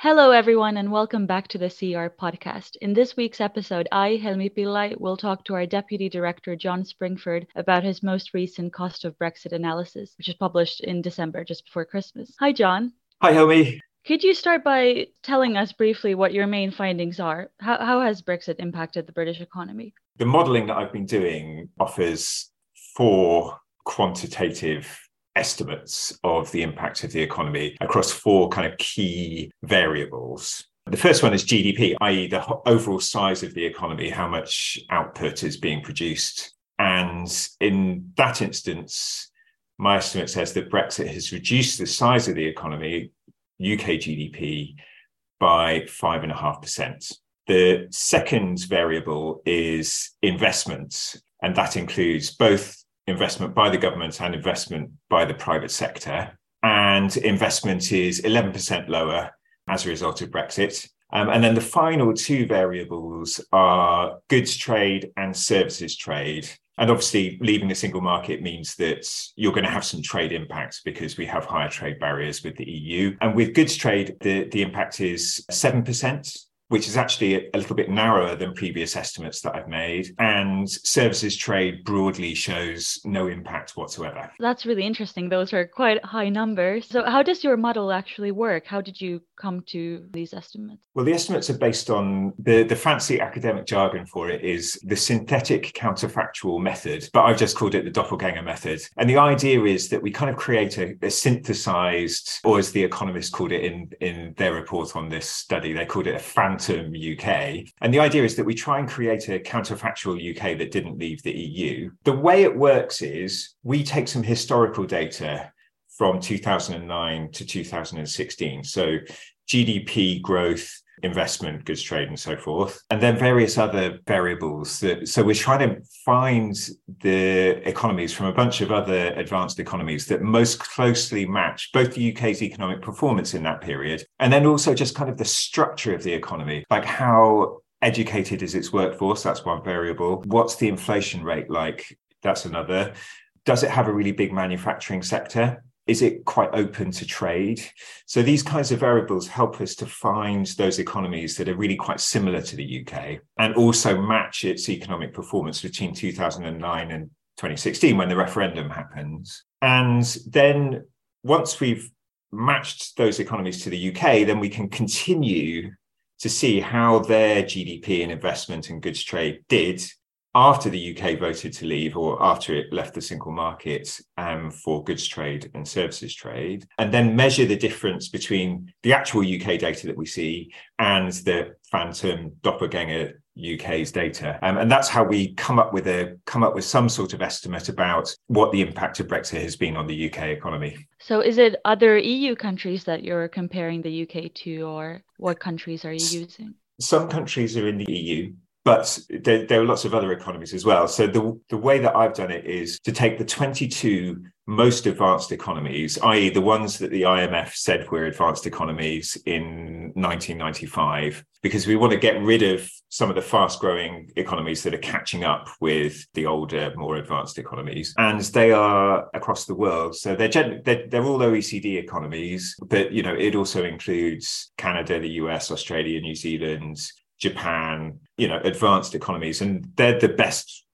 Hello, everyone, and welcome back to the CER podcast. In this week's episode, I, Helmi Pillai, will talk to our Deputy Director, John Springford, about his most recent cost of Brexit analysis, which is published in December, just before Christmas. Hi, John. Hi, Helmi. Could you start by telling us briefly what your main findings are? How, how has Brexit impacted the British economy? The modelling that I've been doing offers four quantitative estimates of the impact of the economy across four kind of key variables. The first one is GDP, i.e., the overall size of the economy, how much output is being produced. And in that instance, my estimate says that Brexit has reduced the size of the economy, UK GDP, by 5.5%. The second variable is investment, and that includes both investment by the government and investment by the private sector. And investment is 11% lower as a result of Brexit. Um, and then the final two variables are goods trade and services trade. And obviously, leaving the single market means that you're going to have some trade impacts because we have higher trade barriers with the EU. And with goods trade, the, the impact is 7% which is actually a little bit narrower than previous estimates that I've made. And services trade broadly shows no impact whatsoever. That's really interesting. Those are quite high numbers. So, how does your model actually work? How did you come to these estimates? Well, the estimates are based on the, the fancy academic jargon for it is the synthetic counterfactual method, but I've just called it the doppelganger method. And the idea is that we kind of create a, a synthesized, or as the economists called it in, in their report on this study, they called it a fan UK. And the idea is that we try and create a counterfactual UK that didn't leave the EU. The way it works is we take some historical data from 2009 to 2016. So GDP growth, investment, goods trade, and so forth, and then various other variables. That, so we're trying to find the economies from a bunch of other advanced economies that most closely match both the UK's economic performance in that period, and then also just kind of the structure of the economy, like how educated is its workforce? That's one variable. What's the inflation rate like? That's another. Does it have a really big manufacturing sector? Is it quite open to trade? So these kinds of variables help us to find those economies that are really quite similar to the UK and also match its economic performance between 2009 and 2016 when the referendum happens. And then once we've matched those economies to the UK, then we can continue to see how their GDP and investment and goods trade did after the UK voted to leave or after it left the single market um, for goods trade and services trade, and then measure the difference between the actual UK data that we see and the phantom doppelganger UK's data. Um, and that's how we come up with a come up with some sort of estimate about what the impact of Brexit has been on the UK economy. So is it other EU countries that you're comparing the UK to or what countries are you using? Some countries are in the EU, but there, there, are lots of other economies as well. So the, the way that I've done it is to take the 22 most advanced economies, i.e., the ones that the IMF said were advanced economies in 1995, because we want to get rid of some of the fast growing economies that are catching up with the older, more advanced economies. And they are across the world. So they're, gen- they're, they're all OECD economies, but, you know, it also includes Canada, the US, Australia, New Zealand, Japan, you know, advanced economies. And they're the best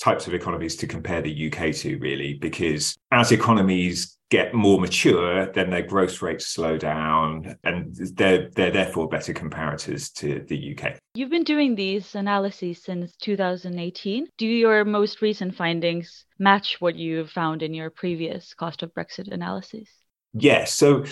types of economies to compare the UK to, really, because as economies get more mature, then their growth rates slow down and they're, they're therefore better comparators to the UK. You've been doing these analyses since 2018. Do your most recent findings match what you found in your previous cost of Brexit analysis? Yes. So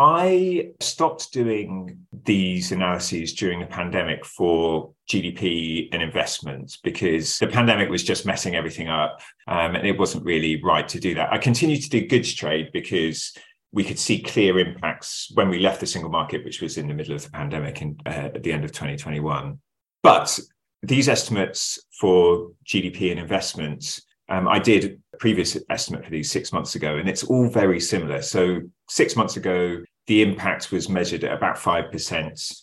I stopped doing these analyses during the pandemic for GDP and investments because the pandemic was just messing everything up um, and it wasn't really right to do that. I continued to do goods trade because we could see clear impacts when we left the single market, which was in the middle of the pandemic in, uh, at the end of 2021. But these estimates for GDP and investments, um, I did a previous estimate for these six months ago, and it's all very similar. So six months ago, the impact was measured at about 5%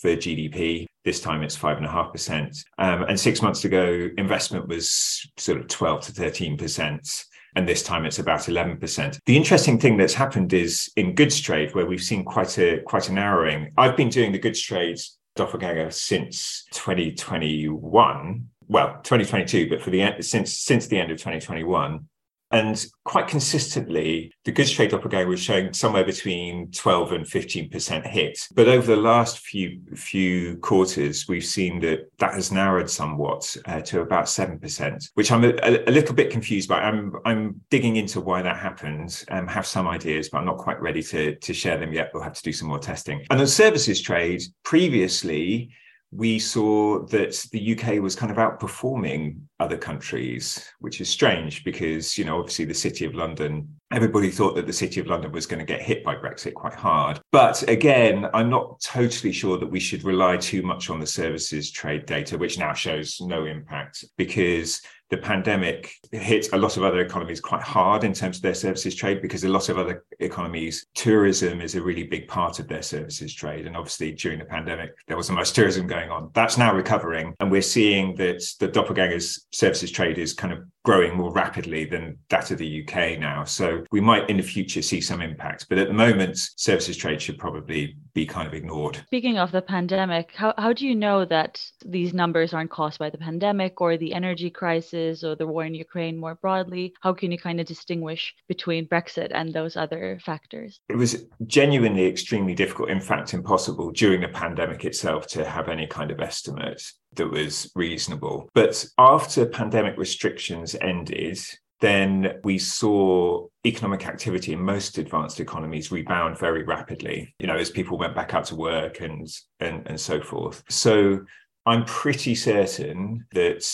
for GDP. This time it's 5.5%. Um, and six months ago, investment was sort of 12 to 13% and this time it's about 11%. The interesting thing that's happened is in goods trade, where we've seen quite a quite a narrowing. I've been doing the goods trade doppelganger since 2021. Well, 2022, but for the end since since the end of 2021. And quite consistently, the goods trade doppelganger was showing somewhere between 12 and 15% hit. But over the last few few quarters, we've seen that that has narrowed somewhat uh, to about 7%, which I'm a, a, little bit confused by. I'm, I'm digging into why that happened and have some ideas, but I'm not quite ready to, to share them yet. We'll have to do some more testing. And the services trade, previously, we saw that the UK was kind of outperforming other countries, which is strange because, you know, obviously the City of London, everybody thought that the City of London was going to get hit by Brexit quite hard. But again, I'm not totally sure that we should rely too much on the services trade data, which now shows no impact because the pandemic hit a lot of other economies quite hard in terms of their services trade because a lot of other economies, tourism is a really big part of their services trade. And obviously, during the pandemic, there was the most tourism going on. That's now recovering. And we're seeing that the doppelgangers services trade is kind of growing more rapidly than that of the UK now. So we might in the future see some impact. But at the moment, services trade should probably be kind of ignored. Speaking of the pandemic, how, how do you know that these numbers aren't caused by the pandemic or the energy crisis or the war in Ukraine more broadly? How can you kind of distinguish between Brexit and those other factors? It was genuinely extremely difficult, in fact, impossible during the pandemic itself to have any kind of estimate that was reasonable. But after pandemic restrictions ended, then we saw economic activity in most advanced economies rebound very rapidly, you know, as people went back out to work and and, and so forth. So I'm pretty certain that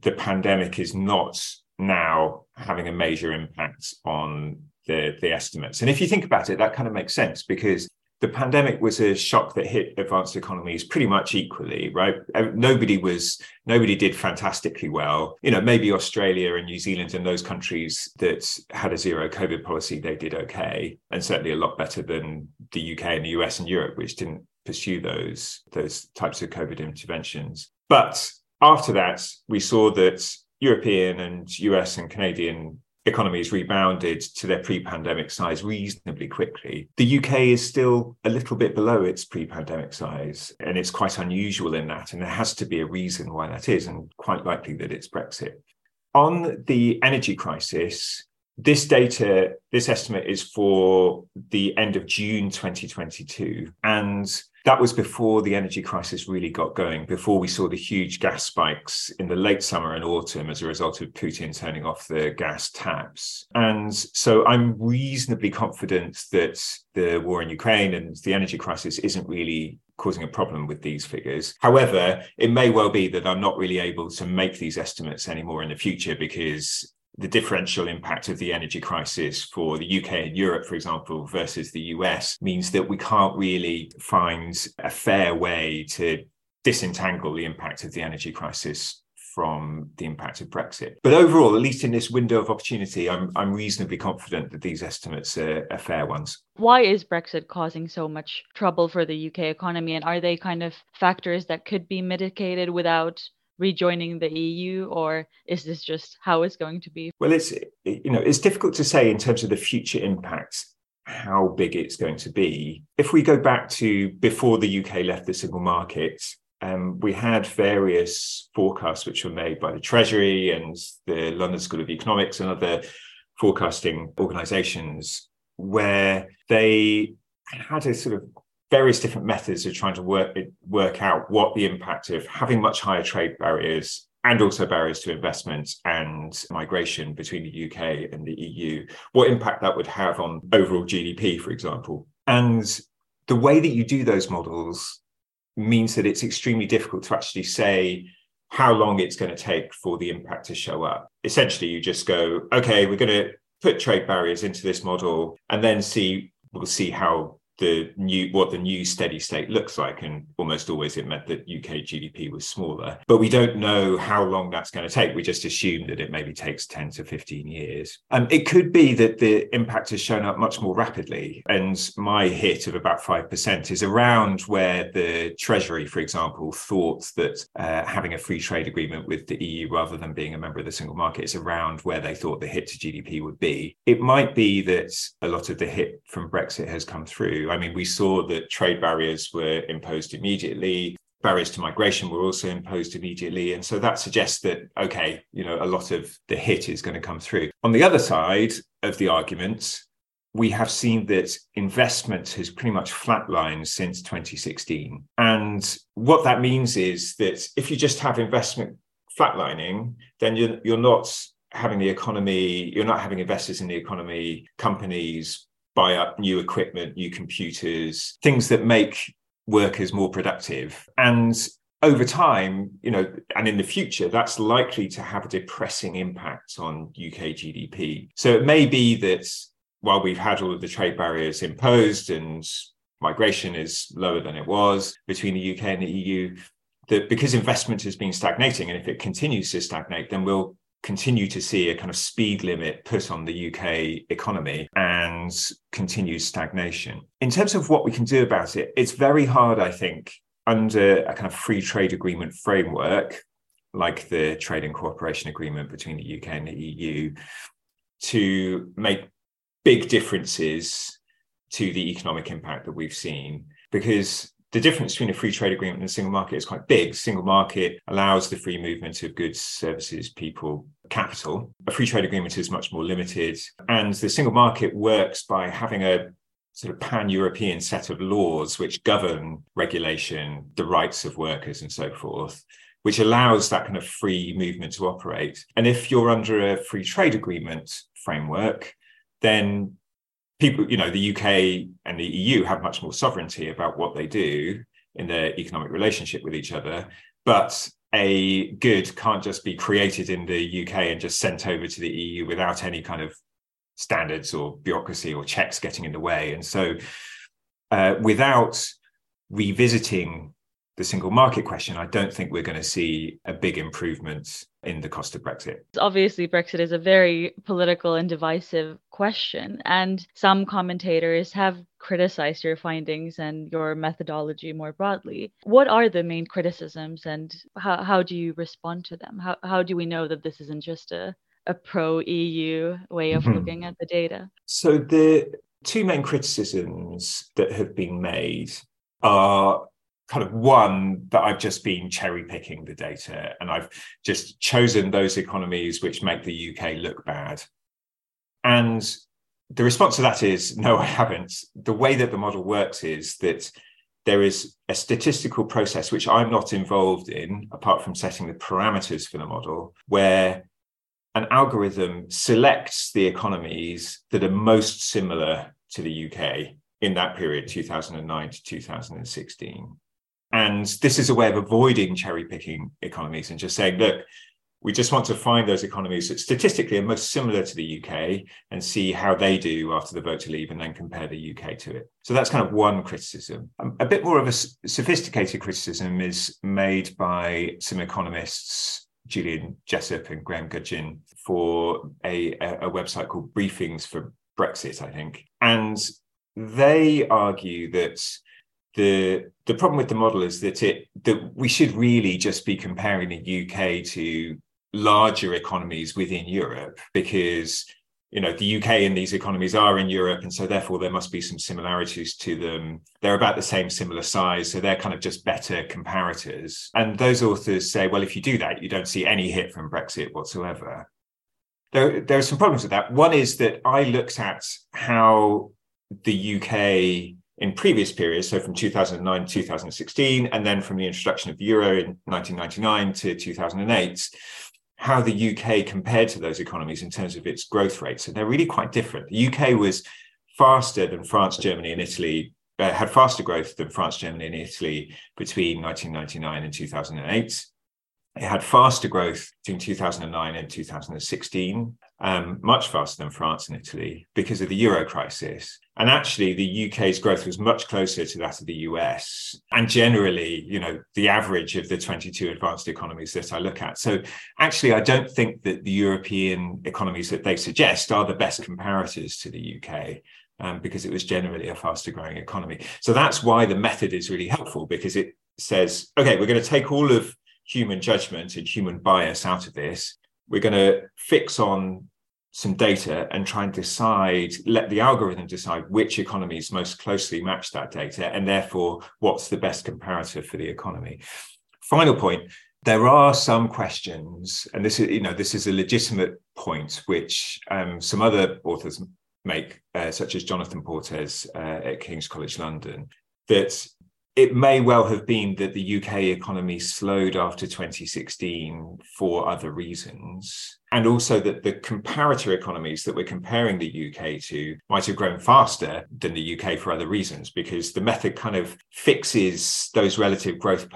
the pandemic is not now having a major impact on the, the estimates. And if you think about it, that kind of makes sense because the pandemic was a shock that hit advanced economies pretty much equally right? Nobody was nobody did fantastically well. You know maybe australia and new zealand and those countries that had a zero covid policy they did okay and certainly a lot better than the uk and the us and europe which didn't pursue those those types of covid interventions. But after that we saw that european and us and canadian economies rebounded to their pre-pandemic size reasonably quickly. The UK is still a little bit below its pre-pandemic size, and it's quite unusual in that. And there has to be a reason why that is, and quite likely that it's Brexit. On the energy crisis, this data, this estimate is for the end of June 2022. And that was before the energy crisis really got going, before we saw the huge gas spikes in the late summer and autumn as a result of Putin turning off the gas taps. And so I'm reasonably confident that the war in Ukraine and the energy crisis isn't really causing a problem with these figures. However, it may well be that I'm not really able to make these estimates anymore in the future because the differential impact of the energy crisis for the UK and Europe, for example, versus the US means that we can't really find a fair way to disentangle the impact of the energy crisis from the impact of Brexit. But overall, at least in this window of opportunity, I'm, I'm reasonably confident that these estimates are, are fair ones. Why is Brexit causing so much trouble for the UK economy? And are they kind of factors that could be mitigated without rejoining the EU, or is this just how it's going to be? Well, it's you know it's difficult to say in terms of the future impacts how big it's going to be. If we go back to before the UK left the single market, um, we had various forecasts which were made by the Treasury and the London School of Economics and other forecasting organizations where they had a sort of various different methods of trying to work work out what the impact of having much higher trade barriers and also barriers to investment and migration between the UK and the EU, what impact that would have on overall GDP, for example. And the way that you do those models means that it's extremely difficult to actually say how long it's going to take for the impact to show up. Essentially, you just go, okay, we're going to put trade barriers into this model and then see we'll see how the new what the new steady state looks like and almost always it meant that UK GDP was smaller. But we don't know how long that's going to take. We just assume that it maybe takes 10 to 15 years. And it could be that the impact has shown up much more rapidly and my hit of about 5% is around where the treasury for example thought that uh, having a free trade agreement with the EU rather than being a member of the single market is around where they thought the hit to GDP would be. It might be that a lot of the hit from Brexit has come through I mean, we saw that trade barriers were imposed immediately. Barriers to migration were also imposed immediately. And so that suggests that, okay, you know, a lot of the hit is going to come through. On the other side of the argument, we have seen that investment has pretty much flatlined since 2016. And what that means is that if you just have investment flatlining, then you're, you're not having the economy, you're not having investors in the economy, companies buy up new equipment, new computers, things that make workers more productive. And over time, you know, and in the future, that's likely to have a depressing impact on UK GDP. So it may be that while we've had all of the trade barriers imposed and migration is lower than it was between the UK and the EU, that because investment has been stagnating, and if it continues to stagnate, then we'll continue to see a kind of speed limit put on the UK economy and continued stagnation. In terms of what we can do about it, it's very hard, I think, under a kind of free trade agreement framework, like the trade and cooperation agreement between the UK and the EU, to make big differences to the economic impact that we've seen because the difference between a free trade agreement and a single market is quite big. Single market allows the free movement of goods, services, people, capital. A free trade agreement is much more limited. And the single market works by having a sort of pan European set of laws which govern regulation, the rights of workers, and so forth. Which allows that kind of free movement to operate. And if you're under a free trade agreement framework, then people, you know, the UK and the EU have much more sovereignty about what they do in their economic relationship with each other. But a good can't just be created in the UK and just sent over to the EU without any kind of standards or bureaucracy or checks getting in the way. And so, uh, without revisiting the single market question, I don't think we're going to see a big improvement in the cost of Brexit. Obviously, Brexit is a very political and divisive question, and some commentators have criticized your findings and your methodology more broadly. What are the main criticisms, and how, how do you respond to them? How, how do we know that this isn't just a, a pro EU way of mm-hmm. looking at the data? So, the two main criticisms that have been made are kind of one that I've just been cherry picking the data and I've just chosen those economies which make the UK look bad. And the response to that is no, I haven't. The way that the model works is that there is a statistical process which I'm not involved in, apart from setting the parameters for the model, where an algorithm selects the economies that are most similar to the UK in that period, 2009 to 2016. And this is a way of avoiding cherry picking economies and just saying, look, we just want to find those economies that statistically are most similar to the UK and see how they do after the vote to leave and then compare the UK to it. So that's kind of one criticism. Um, a bit more of a sophisticated criticism is made by some economists, Julian Jessop and Graham Gudgin, for a, a website called Briefings for Brexit, I think. And they argue that the the problem with the model is that it that we should really just be comparing the UK to larger economies within Europe because you know the UK and these economies are in Europe and so therefore there must be some similarities to them. They're about the same similar size so they're kind of just better comparators. And those authors say well if you do that you don't see any hit from Brexit whatsoever. There, there are some problems with that. One is that I looked at how the UK in previous periods, so from 2009 to 2016, and then from the introduction of the euro in 1999 to 2008, how the UK compared to those economies in terms of its growth rates. And they're really quite different. The UK was faster than France, Germany, and Italy, uh, had faster growth than France, Germany, and Italy between 1999 and 2008. It had faster growth between 2009 and 2016, um, much faster than France and Italy because of the euro crisis. And actually, the UK's growth was much closer to that of the US and generally, you know, the average of the 22 advanced economies that I look at. So actually, I don't think that the European economies that they suggest are the best comparators to the UK. Um, because it was generally a faster growing economy. So that's why the method is really helpful because it says, okay, we're going to take all of human judgment and human bias out of this. We're going to fix on some data and try and decide, let the algorithm decide which economies most closely match that data, and therefore what's the best comparative for the economy. Final point. There are some questions, and this is, you know, this is a legitimate point, which um, some other authors make, uh, such as Jonathan Portes uh, at King's College London, that it may well have been that the UK economy slowed after 2016 for other reasons. And also that the comparator economies that we're comparing the UK to might have grown faster than the UK for other reasons, because the method kind of fixes those relative growth,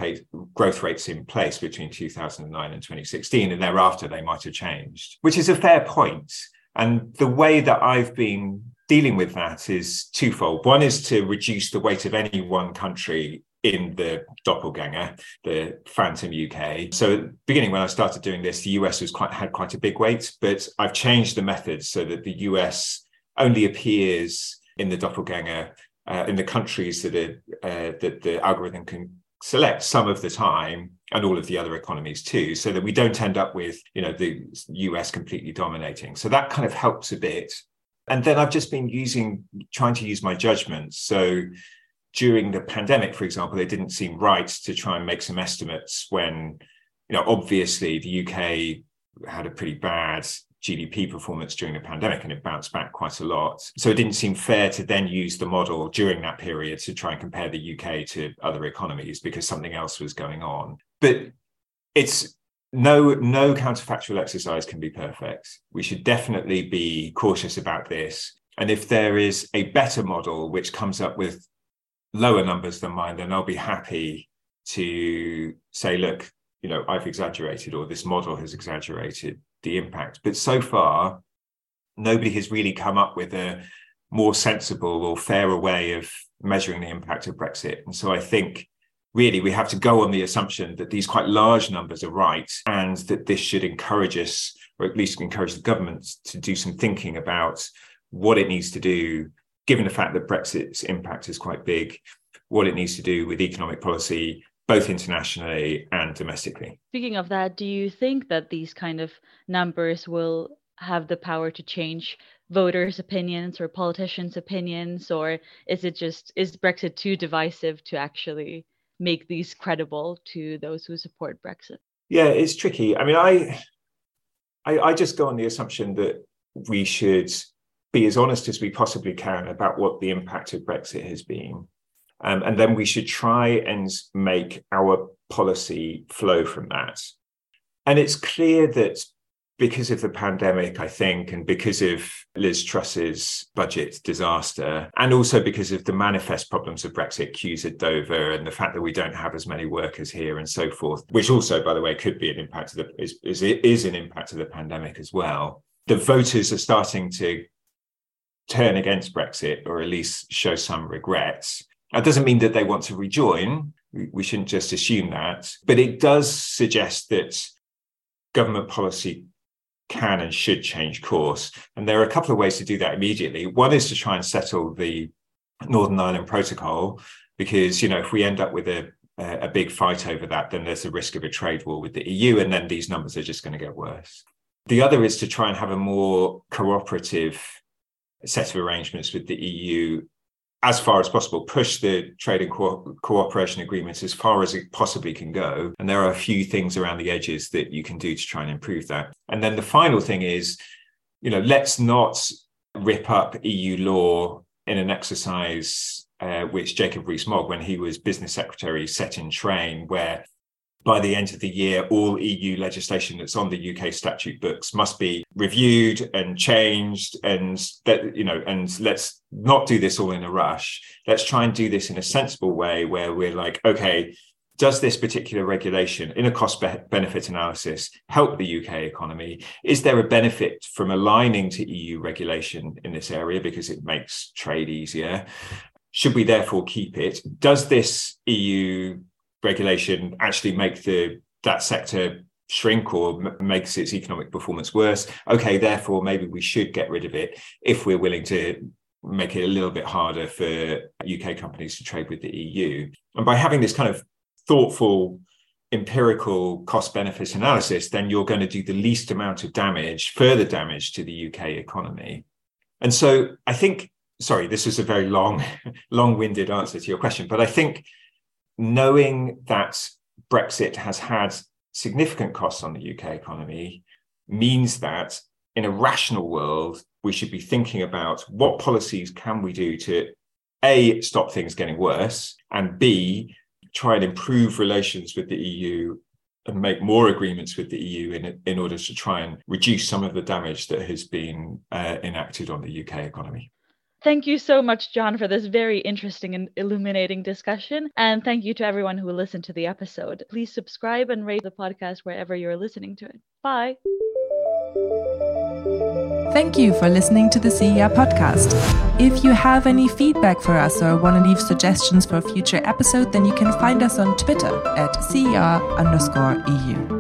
growth rates in place between 2009 and 2016. And thereafter, they might have changed, which is a fair point. And the way that I've been dealing with that is twofold. One is to reduce the weight of any one country in the doppelganger, the Phantom UK. So at the beginning, when I started doing this, the US was quite had quite a big weight, but I've changed the method so that the US only appears in the doppelganger uh, in the countries that are uh, that the algorithm can select some of the time and all of the other economies too so that we don't end up with you know the us completely dominating so that kind of helps a bit and then I've just been using, trying to use my judgment. So during the pandemic, for example, it didn't seem right to try and make some estimates when, you know, obviously the UK had a pretty bad GDP performance during the pandemic and it bounced back quite a lot. So it didn't seem fair to then use the model during that period to try and compare the UK to other economies because something else was going on. But it's no no counterfactual exercise can be perfect. We should definitely be cautious about this. And if there is a better model which comes up with lower numbers than mine then i'll be happy to say look you know i've exaggerated or this model has exaggerated the impact. But so far nobody has really come up with a more sensible or fairer way of measuring the impact of brexit. And so i think really we have to go on the assumption that these quite large numbers are right and that this should encourage us or at least encourage the government to do some thinking about what it needs to do given the fact that brexit's impact is quite big what it needs to do with economic policy both internationally and domestically. Speaking of that do you think that these kind of numbers will have the power to change voters opinions or politicians opinions or is it just is brexit too divisive to actually make these credible to those who support Brexit? Yeah, it's tricky. I mean, I, I, I just go on the assumption that we should be as honest as we possibly can about what the impact of Brexit has been. Um, and then we should try and make our policy flow from that. And it's clear that because of the pandemic, I think, and because of Liz Truss's budget disaster, and also because of the manifest problems of Brexit queues at Dover and the fact that we don't have as many workers here and so forth, which also, by the way, could be an impact of the is, is, is an impact of the pandemic as well. The voters are starting to turn against Brexit or at least show some regrets. That doesn't mean that they want to rejoin. We shouldn't just assume that. But it does suggest that government policy can and should change course. And there are a couple of ways to do that immediately. One is to try and settle the Northern Ireland Protocol, because you know if we end up with a a big fight over that, then there's a risk of a trade war with the EU, and then these numbers are just going to get worse. The other is to try and have a more cooperative set of arrangements with the EU as far as possible, push the trade and co- cooperation agreements as far as it possibly can go. And there are a few things around the edges that you can do to try and improve that. And then the final thing is, you know, let's not rip up EU law in an exercise uh, which Jacob Rees-Mogg, when he was business secretary, set in train, where by the end of the year, all EU legislation that's on the UK statute books must be reviewed and changed. And that, you know, and let's not do this all in a rush. Let's try and do this in a sensible way where we're like, okay, does this particular regulation in a cost benefit analysis help the UK economy? Is there a benefit from aligning to EU regulation in this area because it makes trade easier? Should we therefore keep it? Does this EU regulation actually make the that sector shrink or m- makes its economic performance worse? Okay, therefore maybe we should get rid of it if we're willing to make it a little bit harder for UK companies to trade with the EU. And by having this kind of thoughtful empirical cost benefit analysis, then you're going to do the least amount of damage, further damage to the UK economy. And so I think, sorry, this is a very long, long winded answer to your question, but I think knowing that Brexit has had significant costs on the UK economy means that in a rational world, we should be thinking about what policies can we do to A, stop things getting worse, and B, try and improve relations with the EU and make more agreements with the EU in, in order to try and reduce some of the damage that has been uh, enacted on the UK economy. Thank you so much, John, for this very interesting and illuminating discussion. And thank you to everyone who listened to the episode. Please subscribe and rate the podcast wherever you're listening to it. Bye. Thank you for listening to the CER podcast. If you have any feedback for us or want to leave suggestions for a future episode, then you can find us on Twitter at CER underscore EU.